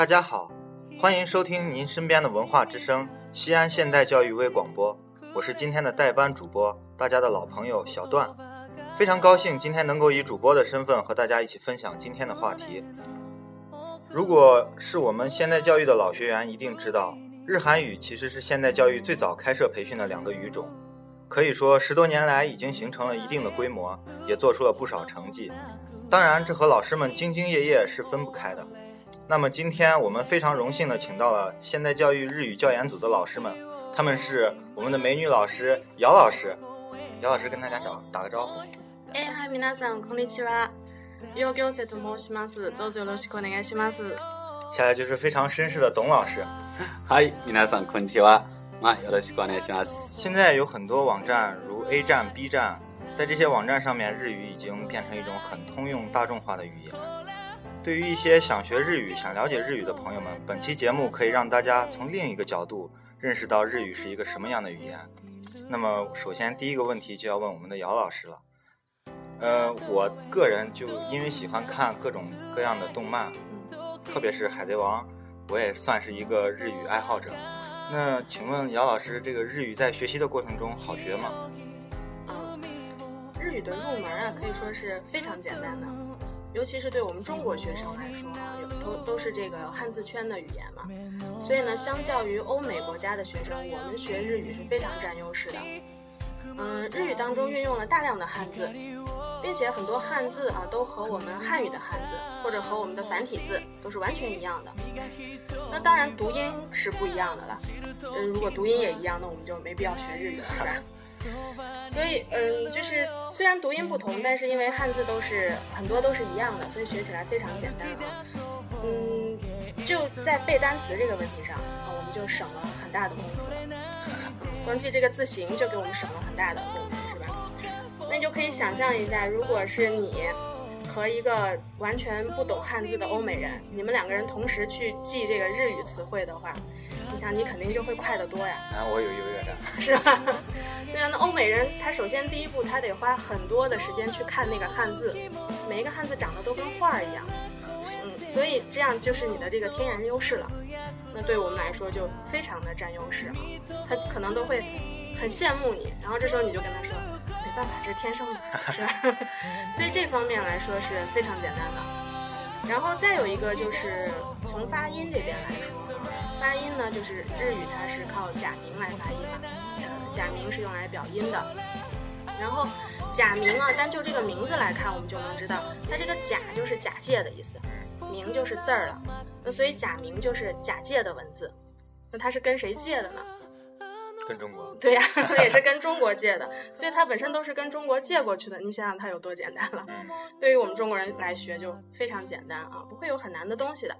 大家好，欢迎收听您身边的文化之声西安现代教育微广播，我是今天的代班主播，大家的老朋友小段，非常高兴今天能够以主播的身份和大家一起分享今天的话题。如果是我们现代教育的老学员，一定知道日韩语其实是现代教育最早开设培训的两个语种，可以说十多年来已经形成了一定的规模，也做出了不少成绩。当然，这和老师们兢兢业业是分不开的。那么今天我们非常荣幸的请到了现代教育日语教研组的老师们，他们是我们的美女老师姚老师。姚老师跟大家打打个招呼。哎嗨，皆さんこんにちは。有行生と申します。どうぞよろしくお願いします。下来就是非常绅士的董老师。嗨，皆さんこんにちは。啊，よろしくお願いします。现在有很多网站，如 A 站、B 站。在这些网站上面，日语已经变成一种很通用、大众化的语言。 对于一些想学日语、想了解日语的朋友们，本期节目可以让大家从另一个角度认识到日语是一个什么样的语言。那么，首先第一个问题就要问我们的姚老师了。呃，我个人就因为喜欢看各种各样的动漫，特别是《海贼王》，我也算是一个日语爱好者。那请问姚老师，这个日语在学习的过程中好学吗？日语的入门啊，可以说是非常简单的，尤其是对我们中国学生来说啊，有都都是这个汉字圈的语言嘛，所以呢，相较于欧美国家的学生，我们学日语是非常占优势的。嗯，日语当中运用了大量的汉字，并且很多汉字啊，都和我们汉语的汉字或者和我们的繁体字都是完全一样的。那当然读音是不一样的了。嗯，如果读音也一样，那我们就没必要学日语了，是吧？所以，嗯，就是虽然读音不同，但是因为汉字都是很多都是一样的，所以学起来非常简单啊。嗯，就在背单词这个问题上啊，我们就省了很大的功夫了。光记这个字形就给我们省了很大的功夫，是吧？那你就可以想象一下，如果是你和一个完全不懂汉字的欧美人，你们两个人同时去记这个日语词汇的话。你想，你肯定就会快得多呀！啊，我有优越感，是吧？对啊，那欧美人他首先第一步他得花很多的时间去看那个汉字，每一个汉字长得都跟画儿一样，嗯，所以这样就是你的这个天然优势了。那对我们来说就非常的占优势啊，他可能都会很羡慕你，然后这时候你就跟他说，没办法，这是天生的，是吧？所以这方面来说是非常简单的。然后再有一个就是从发音这边来说。发音呢，就是日语它是靠假名来发音嘛，呃，假名是用来表音的。然后假名啊，单就这个名字来看，我们就能知道，它这个假就是假借的意思，名就是字儿了。那所以假名就是假借的文字。那它是跟谁借的呢？跟中国。对呀，也是跟中国借的，所以它本身都是跟中国借过去的。你想想它有多简单了。对于我们中国人来学就非常简单啊，不会有很难的东西的。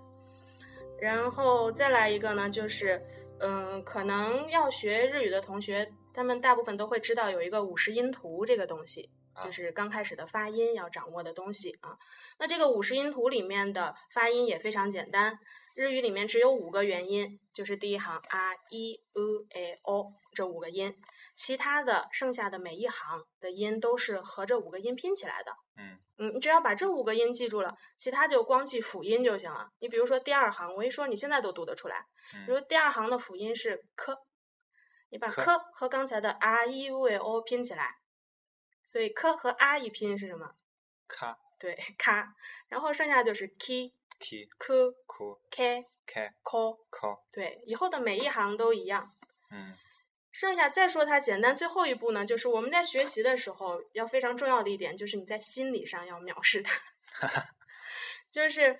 然后再来一个呢，就是，嗯，可能要学日语的同学，他们大部分都会知道有一个五十音图这个东西，就是刚开始的发音要掌握的东西啊。那这个五十音图里面的发音也非常简单，日语里面只有五个元音，就是第一行啊、一、u、a、o 这五个音。其他的剩下的每一行的音都是和这五个音拼起来的。嗯嗯，你只要把这五个音记住了，其他就光记辅音就行了。你比如说第二行，我一说你现在都读得出来。比如第二行的辅音是 k，你把 k 和刚才的 r、e、u、o 拼起来，所以 k 和 r 一拼是什么？咔。对，咔。然后剩下就是 k、k、k、k、k、k、k。对，以后的每一行都一样。嗯。剩下再说它简单，最后一步呢，就是我们在学习的时候要非常重要的一点，就是你在心理上要藐视它。就是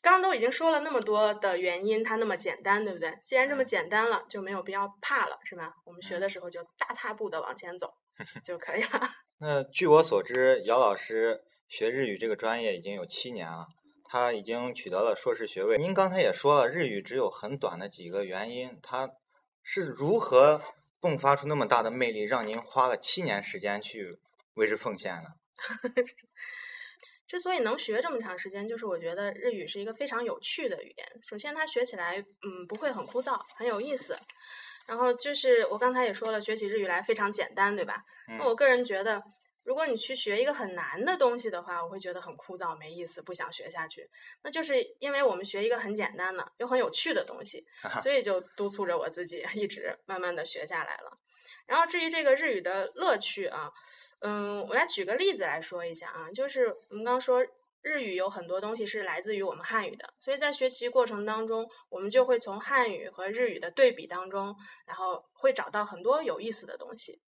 刚刚都已经说了那么多的原因，它那么简单，对不对？既然这么简单了，就没有必要怕了，是吧？我们学的时候就大踏步的往前走 就可以了。那据我所知，姚老师学日语这个专业已经有七年了，他已经取得了硕士学位。您刚才也说了，日语只有很短的几个元音，它是如何？迸发出那么大的魅力，让您花了七年时间去为之奉献呢？之所以能学这么长时间，就是我觉得日语是一个非常有趣的语言。首先，它学起来嗯不会很枯燥，很有意思。然后就是我刚才也说了，学起日语来非常简单，对吧？那我个人觉得，如果你去学一个很难的东西的话，我会觉得很枯燥、没意思，不想学下去。那就是因为我们学一个很简单的又很有趣的东西，所以就督促着我自己 一直慢慢的学下来了。然后至于这个日语的乐趣啊，嗯，我来举个例子来说一下啊，就是我们刚说日语有很多东西是来自于我们汉语的，所以在学习过程当中，我们就会从汉语和日语的对比当中，然后会找到很多有意思的东西。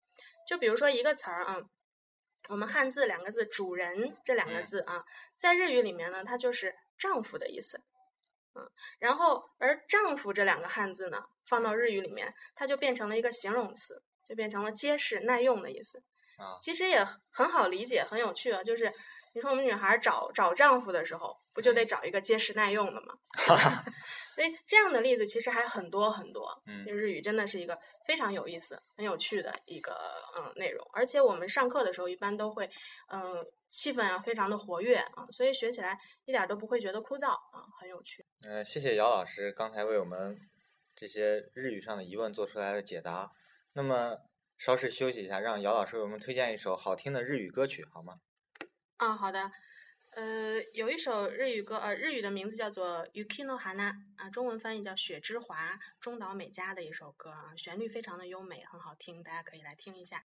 就比如说一个词儿啊。我们汉字两个字“主人”这两个字啊，在日语里面呢，它就是丈夫的意思，嗯，然后而“丈夫”这两个汉字呢，放到日语里面，它就变成了一个形容词，就变成了结实耐用的意思。啊，其实也很好理解，很有趣啊，就是。你说我们女孩找找丈夫的时候，不就得找一个结实耐用的吗？所以这样的例子其实还很多很多。嗯，日语真的是一个非常有意思、很有趣的一个嗯内容，而且我们上课的时候一般都会嗯气氛啊非常的活跃啊，所以学起来一点都不会觉得枯燥啊，很有趣。嗯，谢谢姚老师刚才为我们这些日语上的疑问做出来的解答。那么稍事休息一下，让姚老师为我们推荐一首好听的日语歌曲好吗？嗯，好的，呃，有一首日语歌，呃，日语的名字叫做《Yuki no Hana》，啊，中文翻译叫《雪之华》，中岛美嘉的一首歌啊，旋律非常的优美，很好听，大家可以来听一下。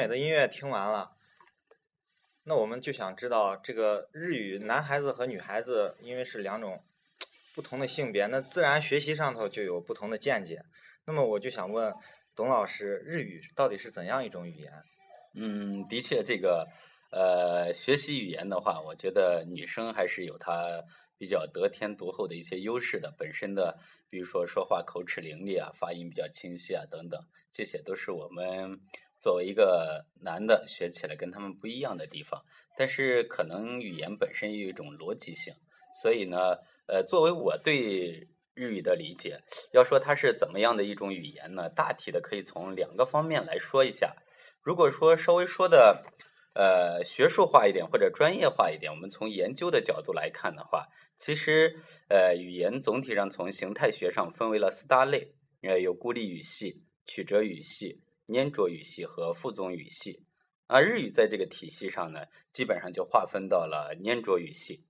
美的音乐听完了，那我们就想知道这个日语男孩子和女孩子，因为是两种不同的性别，那自然学习上头就有不同的见解。那么我就想问董老师，日语到底是怎样一种语言？嗯，的确，这个呃，学习语言的话，我觉得女生还是有她比较得天独厚的一些优势的。本身的，比如说说话口齿伶俐啊，发音比较清晰啊，等等，这些都是我们作为一个男的学起来跟他们不一样的地方。但是可能语言本身有一种逻辑性，所以呢，呃，作为我对日语的理解，要说它是怎么样的一种语言呢？大体的可以从两个方面来说一下。如果说稍微说的，呃，学术化一点或者专业化一点，我们从研究的角度来看的话，其实，呃，语言总体上从形态学上分为了四大类，呃，有孤立语系、曲折语系、粘着语系和复纵语系。啊，日语在这个体系上呢，基本上就划分到了粘着语系。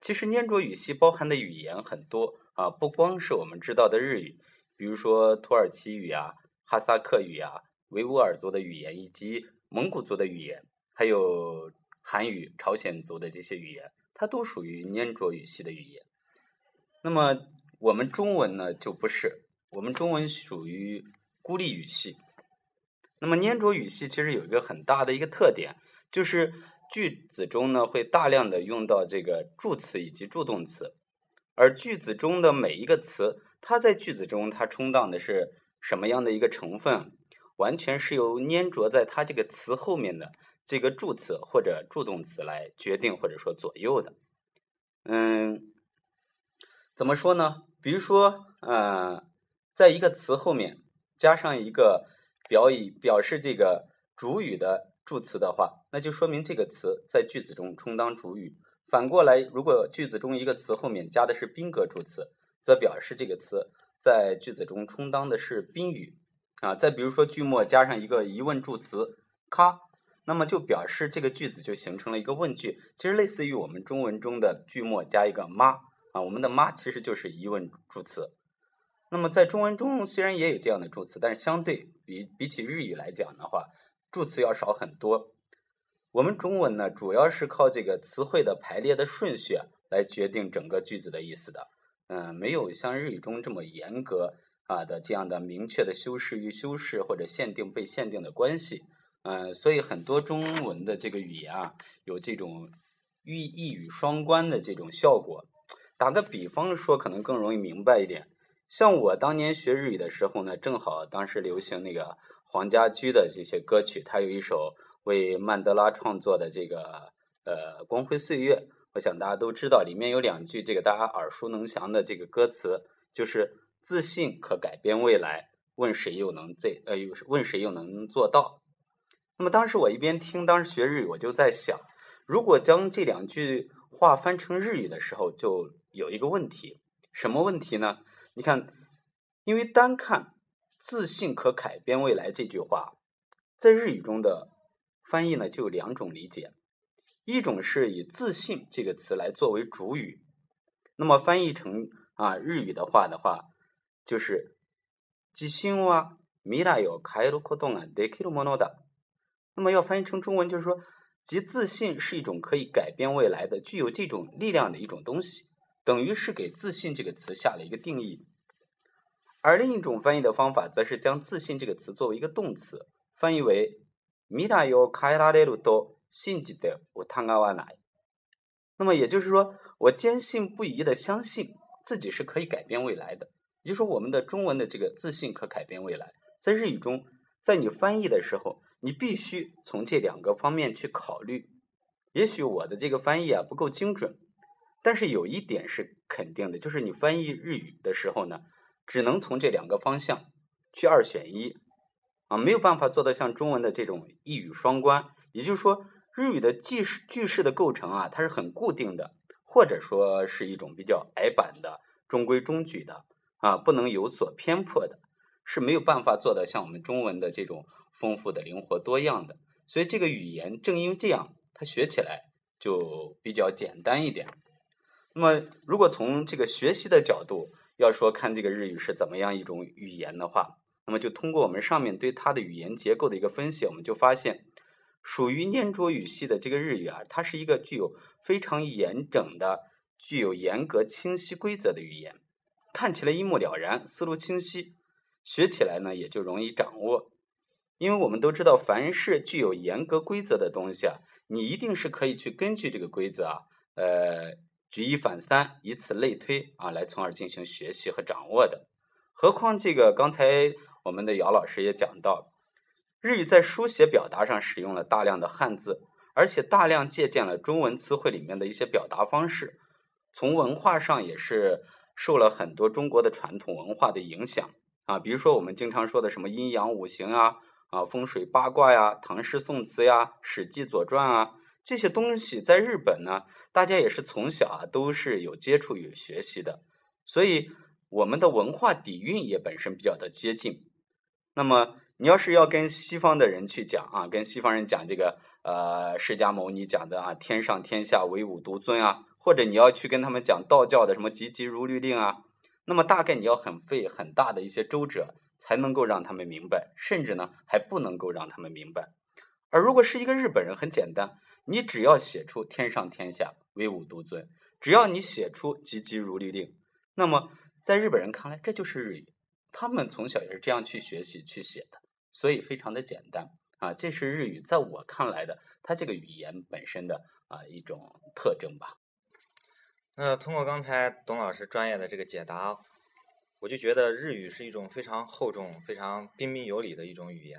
其实粘着语系包含的语言很多啊，不光是我们知道的日语，比如说土耳其语啊、哈萨克语啊。维吾尔族的语言以及蒙古族的语言，还有韩语、朝鲜族的这些语言，它都属于粘着语系的语言。那么我们中文呢，就不是，我们中文属于孤立语系。那么粘着语系其实有一个很大的一个特点，就是句子中呢会大量的用到这个助词以及助动词，而句子中的每一个词，它在句子中它充当的是什么样的一个成分？完全是由粘着在它这个词后面的这个助词或者助动词来决定或者说左右的。嗯，怎么说呢？比如说，呃，在一个词后面加上一个表以表示这个主语的助词的话，那就说明这个词在句子中充当主语。反过来，如果句子中一个词后面加的是宾格助词，则表示这个词在句子中充当的是宾语。啊，再比如说句末加上一个疑问助词“咔”，那么就表示这个句子就形成了一个问句，其实类似于我们中文中的句末加一个“妈”啊，我们的“妈”其实就是疑问助词。那么在中文中虽然也有这样的助词，但是相对比比起日语来讲的话，助词要少很多。我们中文呢，主要是靠这个词汇的排列的顺序来决定整个句子的意思的，嗯，没有像日语中这么严格。啊的这样的明确的修饰与修饰或者限定被限定的关系，嗯，所以很多中文的这个语言啊，有这种寓一语双关的这种效果。打个比方说，可能更容易明白一点。像我当年学日语的时候呢，正好当时流行那个黄家驹的这些歌曲，他有一首为曼德拉创作的这个呃《光辉岁月》，我想大家都知道，里面有两句这个大家耳熟能详的这个歌词，就是。自信可改变未来，问谁又能这呃，问谁又能做到？那么当时我一边听，当时学日语，我就在想，如果将这两句话翻成日语的时候，就有一个问题，什么问题呢？你看，因为单看“自信可改变未来”这句话，在日语中的翻译呢，就有两种理解，一种是以“自信”这个词来作为主语，那么翻译成啊日语的话的话。就是，自信は未来を変えることができるものだ。那么要翻译成中文，就是说，即自信是一种可以改变未来的、具有这种力量的一种东西， 等于是给自信这个词下了一个定义。而另一种翻译的方法，则是将自信这个词作为一个动词，翻译为未来を変えられると信じて疑わない。那么也就是说，我坚信不疑的相信自己是可以改变未来的。也就是说，我们的中文的这个自信可改变未来，在日语中，在你翻译的时候，你必须从这两个方面去考虑。也许我的这个翻译啊不够精准， 但是有一点是肯定的，就是你翻译日语的时候呢，只能从这两个方向去二选一啊，没有办法做到像中文的这种一语双关。也就是说，日语的句式句式的构成啊，它是很固定的，或者说是一种比较矮板的、中规中矩的。啊，不能有所偏颇的，是没有办法做到像我们中文的这种丰富的、灵活多样的。所以这个语言正因为这样，它学起来就比较简单一点。那么，如果从这个学习的角度要说看这个日语是怎么样一种语言的话，那么就通过我们上面对它的语言结构的一个分析，我们就发现，属于粘着语系的这个日语啊，它是一个具有非常严整的、具有严格清晰规则的语言，看起来一目了然，思路清晰，学起来呢也就容易掌握。因为我们都知道，凡是具有严格规则的东西啊，你一定是可以去根据这个规则啊，呃，举一反三，以此类推啊，来从而进行学习和掌握的。何况这个刚才我们的姚老师也讲到，日语在书写表达上使用了大量的汉字，而且大量借鉴了中文词汇里面的一些表达方式，从文化上也是受了很多中国的传统文化的影响啊，比如说我们经常说的什么阴阳五行啊。啊，风水八卦呀，唐诗宋词呀，史记左传啊，这些东西在日本呢，大家也是从小啊都是有接触有学习的，所以我们的文化底蕴也本身比较的接近。那么你要是要跟西方的人去讲啊，跟西方人讲这个呃释迦牟尼讲的啊天上天下唯吾独尊啊，或者你要去跟他们讲道教的什么急急如律令啊，那么大概你要很费很大的一些周折。才能够让他们明白，甚至呢还不能够让他们明白。而如果是一个日本人，很简单，你只要写出“天上天下唯吾独尊”，只要你写出“急急如律令”，那么在日本人看来，这就是日语。他们从小也是这样去学习去写的，所以非常的简单啊。这是日语在我看来的，它这个语言本身的啊一种特征吧。那通过刚才董老师专业的这个解答。我就觉得日语是一种非常厚重、非常彬彬有礼的一种语言。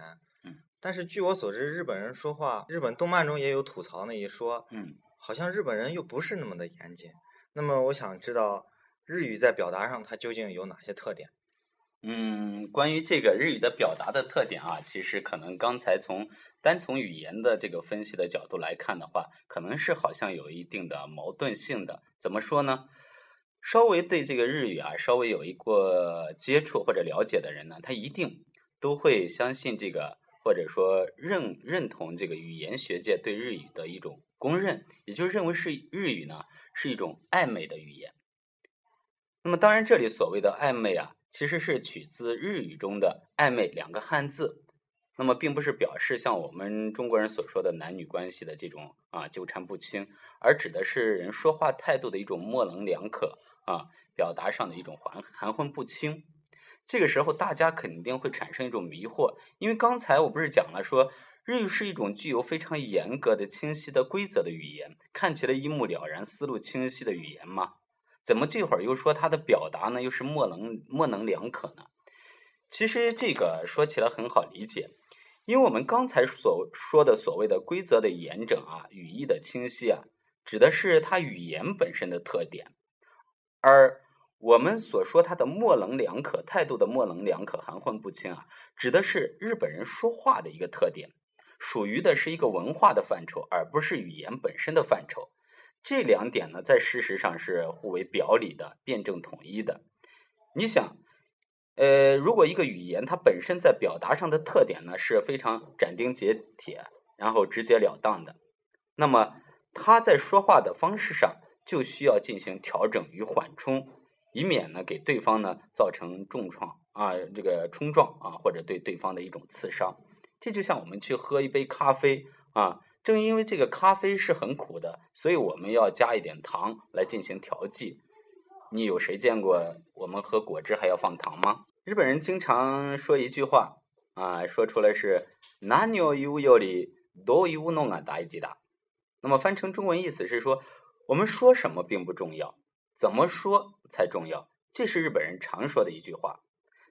嗯。但是据我所知，日本人说话，日本动漫中也有吐槽那一说。嗯。好像日本人又不是那么的严谨。那么我想知道，日语在表达上它究竟有哪些特点？嗯，关于这个日语的表达的特点啊，其实可能刚才从单从语言的这个分析的角度来看的话，可能是好像有一定的矛盾性的。怎么说呢？稍微对这个日语啊，稍微有一个接触或者了解的人呢，他一定都会相信这个，或者说认认同这个语言学界对日语的一种公认，也就认为是日语呢是一种暧昧的语言。那么当然，这里所谓的暧昧啊，其实是取自日语中的“暧昧”两个汉字，那么并不是表示像我们中国人所说的男女关系的这种啊纠缠不清，而指的是人说话态度的一种模棱两可。啊，表达上的一种含含混不清，这个时候大家肯定会产生一种迷惑，因为刚才我不是讲了说日语是一种具有非常严格的、清晰的规则的语言，看起来一目了然、思路清晰的语言吗？怎么这会儿又说它的表达呢，又是模棱模棱两可呢？其实这个说起来很好理解，因为我们刚才所说的所谓的规则的严整啊，语义的清晰啊，指的是它语言本身的特点。而我们所说他的模棱两可态度的模棱两可含混不清啊，指的是日本人说话的一个特点，属于的是一个文化的范畴，而不是语言本身的范畴。这两点呢，在事实上是互为表里的、辩证统一的。你想，呃，如果一个语言它本身在表达上的特点呢是非常斩钉截铁，然后直截了当的，那么他在说话的方式上。就需要进行调整与缓冲，以免呢给对方呢造成重创啊，这个冲撞啊，或者对对方的一种刺伤。这就像我们去喝一杯咖啡啊，正因为这个咖啡是很苦的，所以我们要加一点糖来进行调剂。你有谁见过我们喝果汁还要放糖吗？日本人经常说一句话啊，说出来是“何を言うよりどういうのが大事だ”。那么翻成中文意思是说。我们说什么并不重要， 怎么说才重要。这是日本人常说的一句话。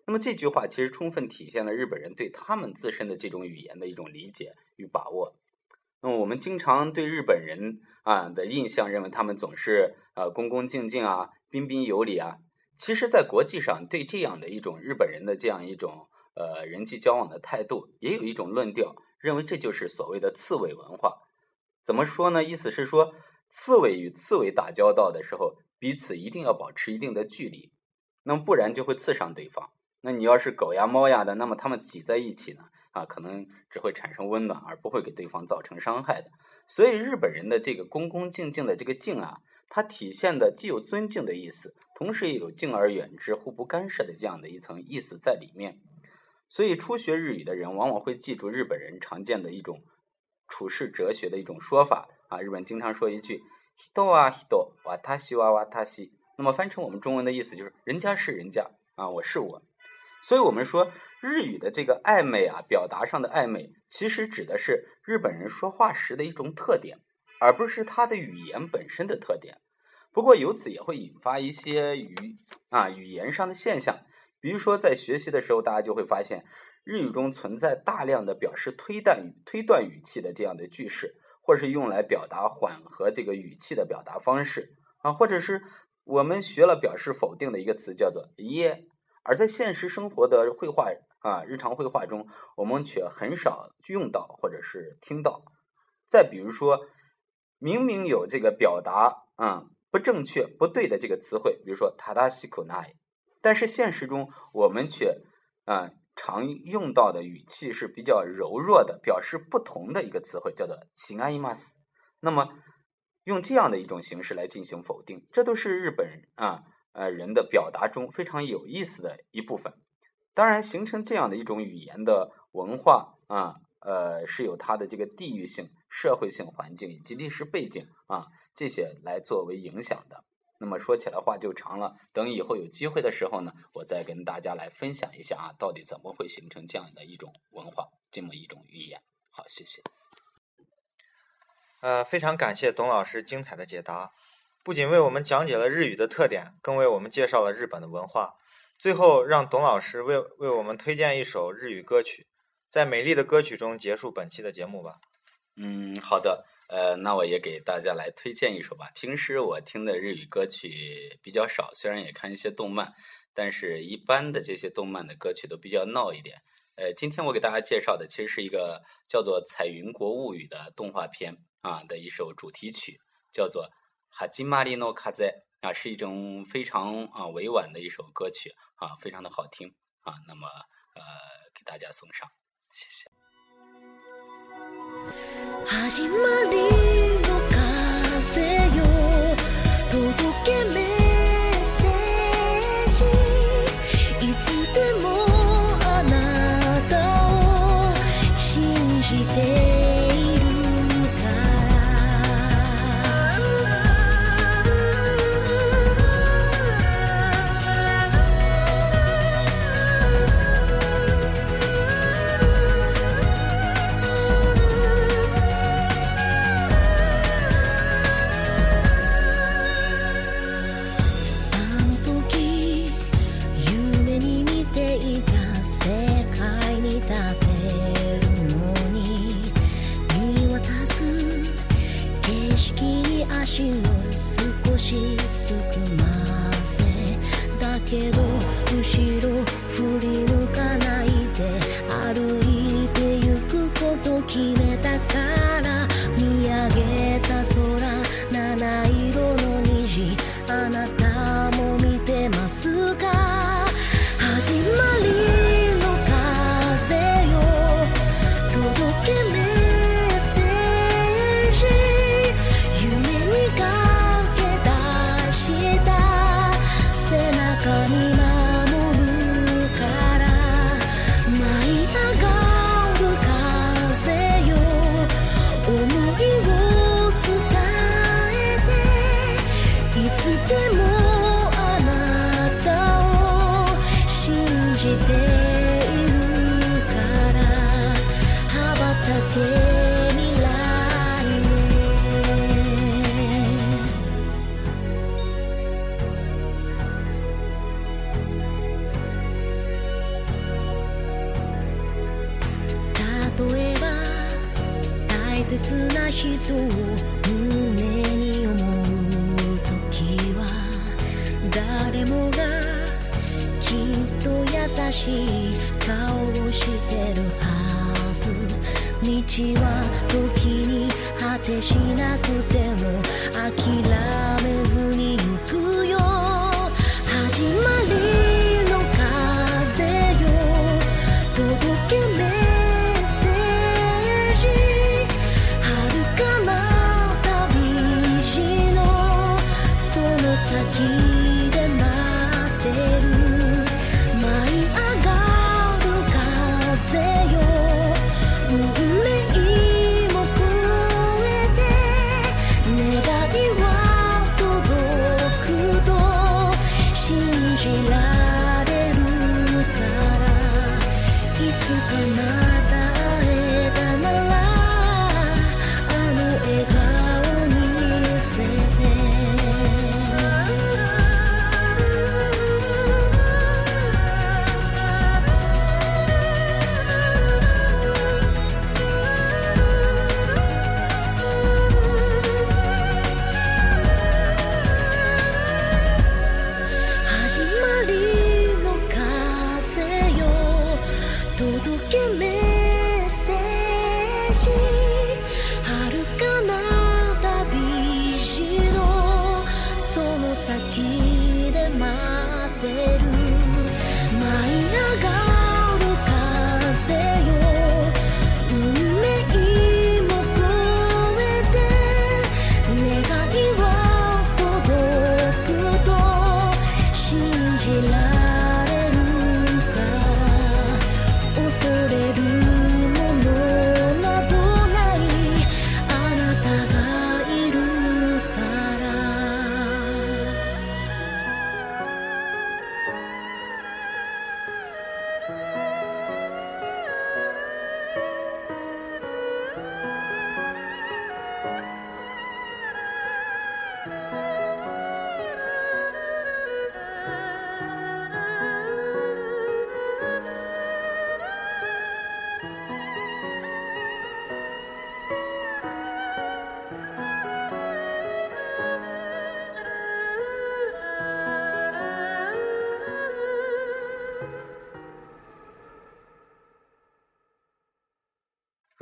那么这句话其实充分体现了日本人对他们自身的这种语言的一种理解与把握。那么我们经常对日本人啊的印象认为他们总是呃恭恭敬敬啊、彬彬有礼啊。其实，在国际上对这样的一种日本人的这样一种呃人际交往的态度，也有一种论调，认为这就是所谓的刺猬文化。怎么说呢？意思是说。刺猬与刺猬打交道的时候，彼此一定要保持一定的距离，那么不然就会刺伤对方。那你要是狗呀猫呀的，那么它们挤在一起呢，啊，可能只会产生温暖，而不会给对方造成伤害的。所以日本人的这个恭恭敬敬的这个敬啊，它体现的既有尊敬的意思，同时也有敬而远之、互不干涉的这样的一层意思在里面。所以初学日语的人往往会记住日本人常见的一种处事哲学的一种说法啊。日本经常说一句“人は人，私は私”，那么翻成我们中文的意思就是“人家是人家啊，我是我”。所以我们说日语的这个暧昧啊，表达上的暧昧，其实指的是日本人说话时的一种特点，而不是他的语言本身的特点。不过由此也会引发一些语啊语言上的现象。比如说，在学习的时候，大家就会发现，日语中存在大量的表示推断语、推断语气的这样的句式，或是用来表达缓和这个语气的表达方式啊，或者是我们学了表示否定的一个词叫做耶，而在现实生活的绘画啊日常绘画中，我们却很少用到或者是听到。再比如说，明明有这个表达啊不正确、不对的这个词汇，比如说塔达西口奈。但是现实中，我们却啊常用到的语气是比较柔弱的，表示不同的一个词汇，叫做“情爱马斯”。那么用这样的一种形式来进行否定，这都是日本啊呃人的表达中非常有意思的一部分。当然，形成这样的一种语言的文化啊呃是有它的这个地域性、社会性环境以及历史背景啊这些来作为影响的。那么说起来话就长了，等以后有机会的时候呢，我再跟大家来分享一下啊，到底怎么会形成这样的一种文化，这么一种语言。好，谢谢。呃，非常感谢董老师精彩的解答，不仅为我们讲解了日语的特点，更为我们介绍了日本的文化。最后，让董老师为为我们推荐一首日语歌曲，在美丽的歌曲中结束本期的节目吧。嗯，好的。呃，那我也给大家来推荐一首吧。平时我听的日语歌曲比较少，虽然也看一些动漫，但是一般的这些动漫的歌曲都比较闹一点。呃，今天我给大家介绍的其实是一个叫做《彩云国物语》的动画片啊的一首主题曲，叫做《哈基玛里诺卡在》啊，是一种非常啊委婉的一首歌曲啊，非常的好听啊。那么呃，给大家送上，谢谢。始まりの風よ。届け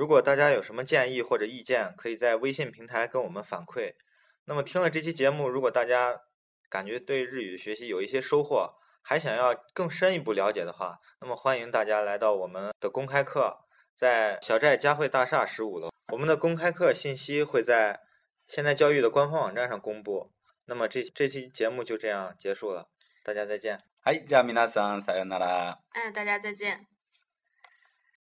如果大家有什么建议或者意见，可以在微信平台跟我们反馈。那么听了这期节目，如果大家感觉对日语学习有一些收获，还想要更深一步了解的话，那么欢迎大家来到我们的公开课，在小寨佳汇大厦十五楼。我们的公开课信息会在现代教育的官方网站上公布。那么这这期节目就这样结束了，大家再见。はい、じゃあ皆さんさようなら。哎，大家再见。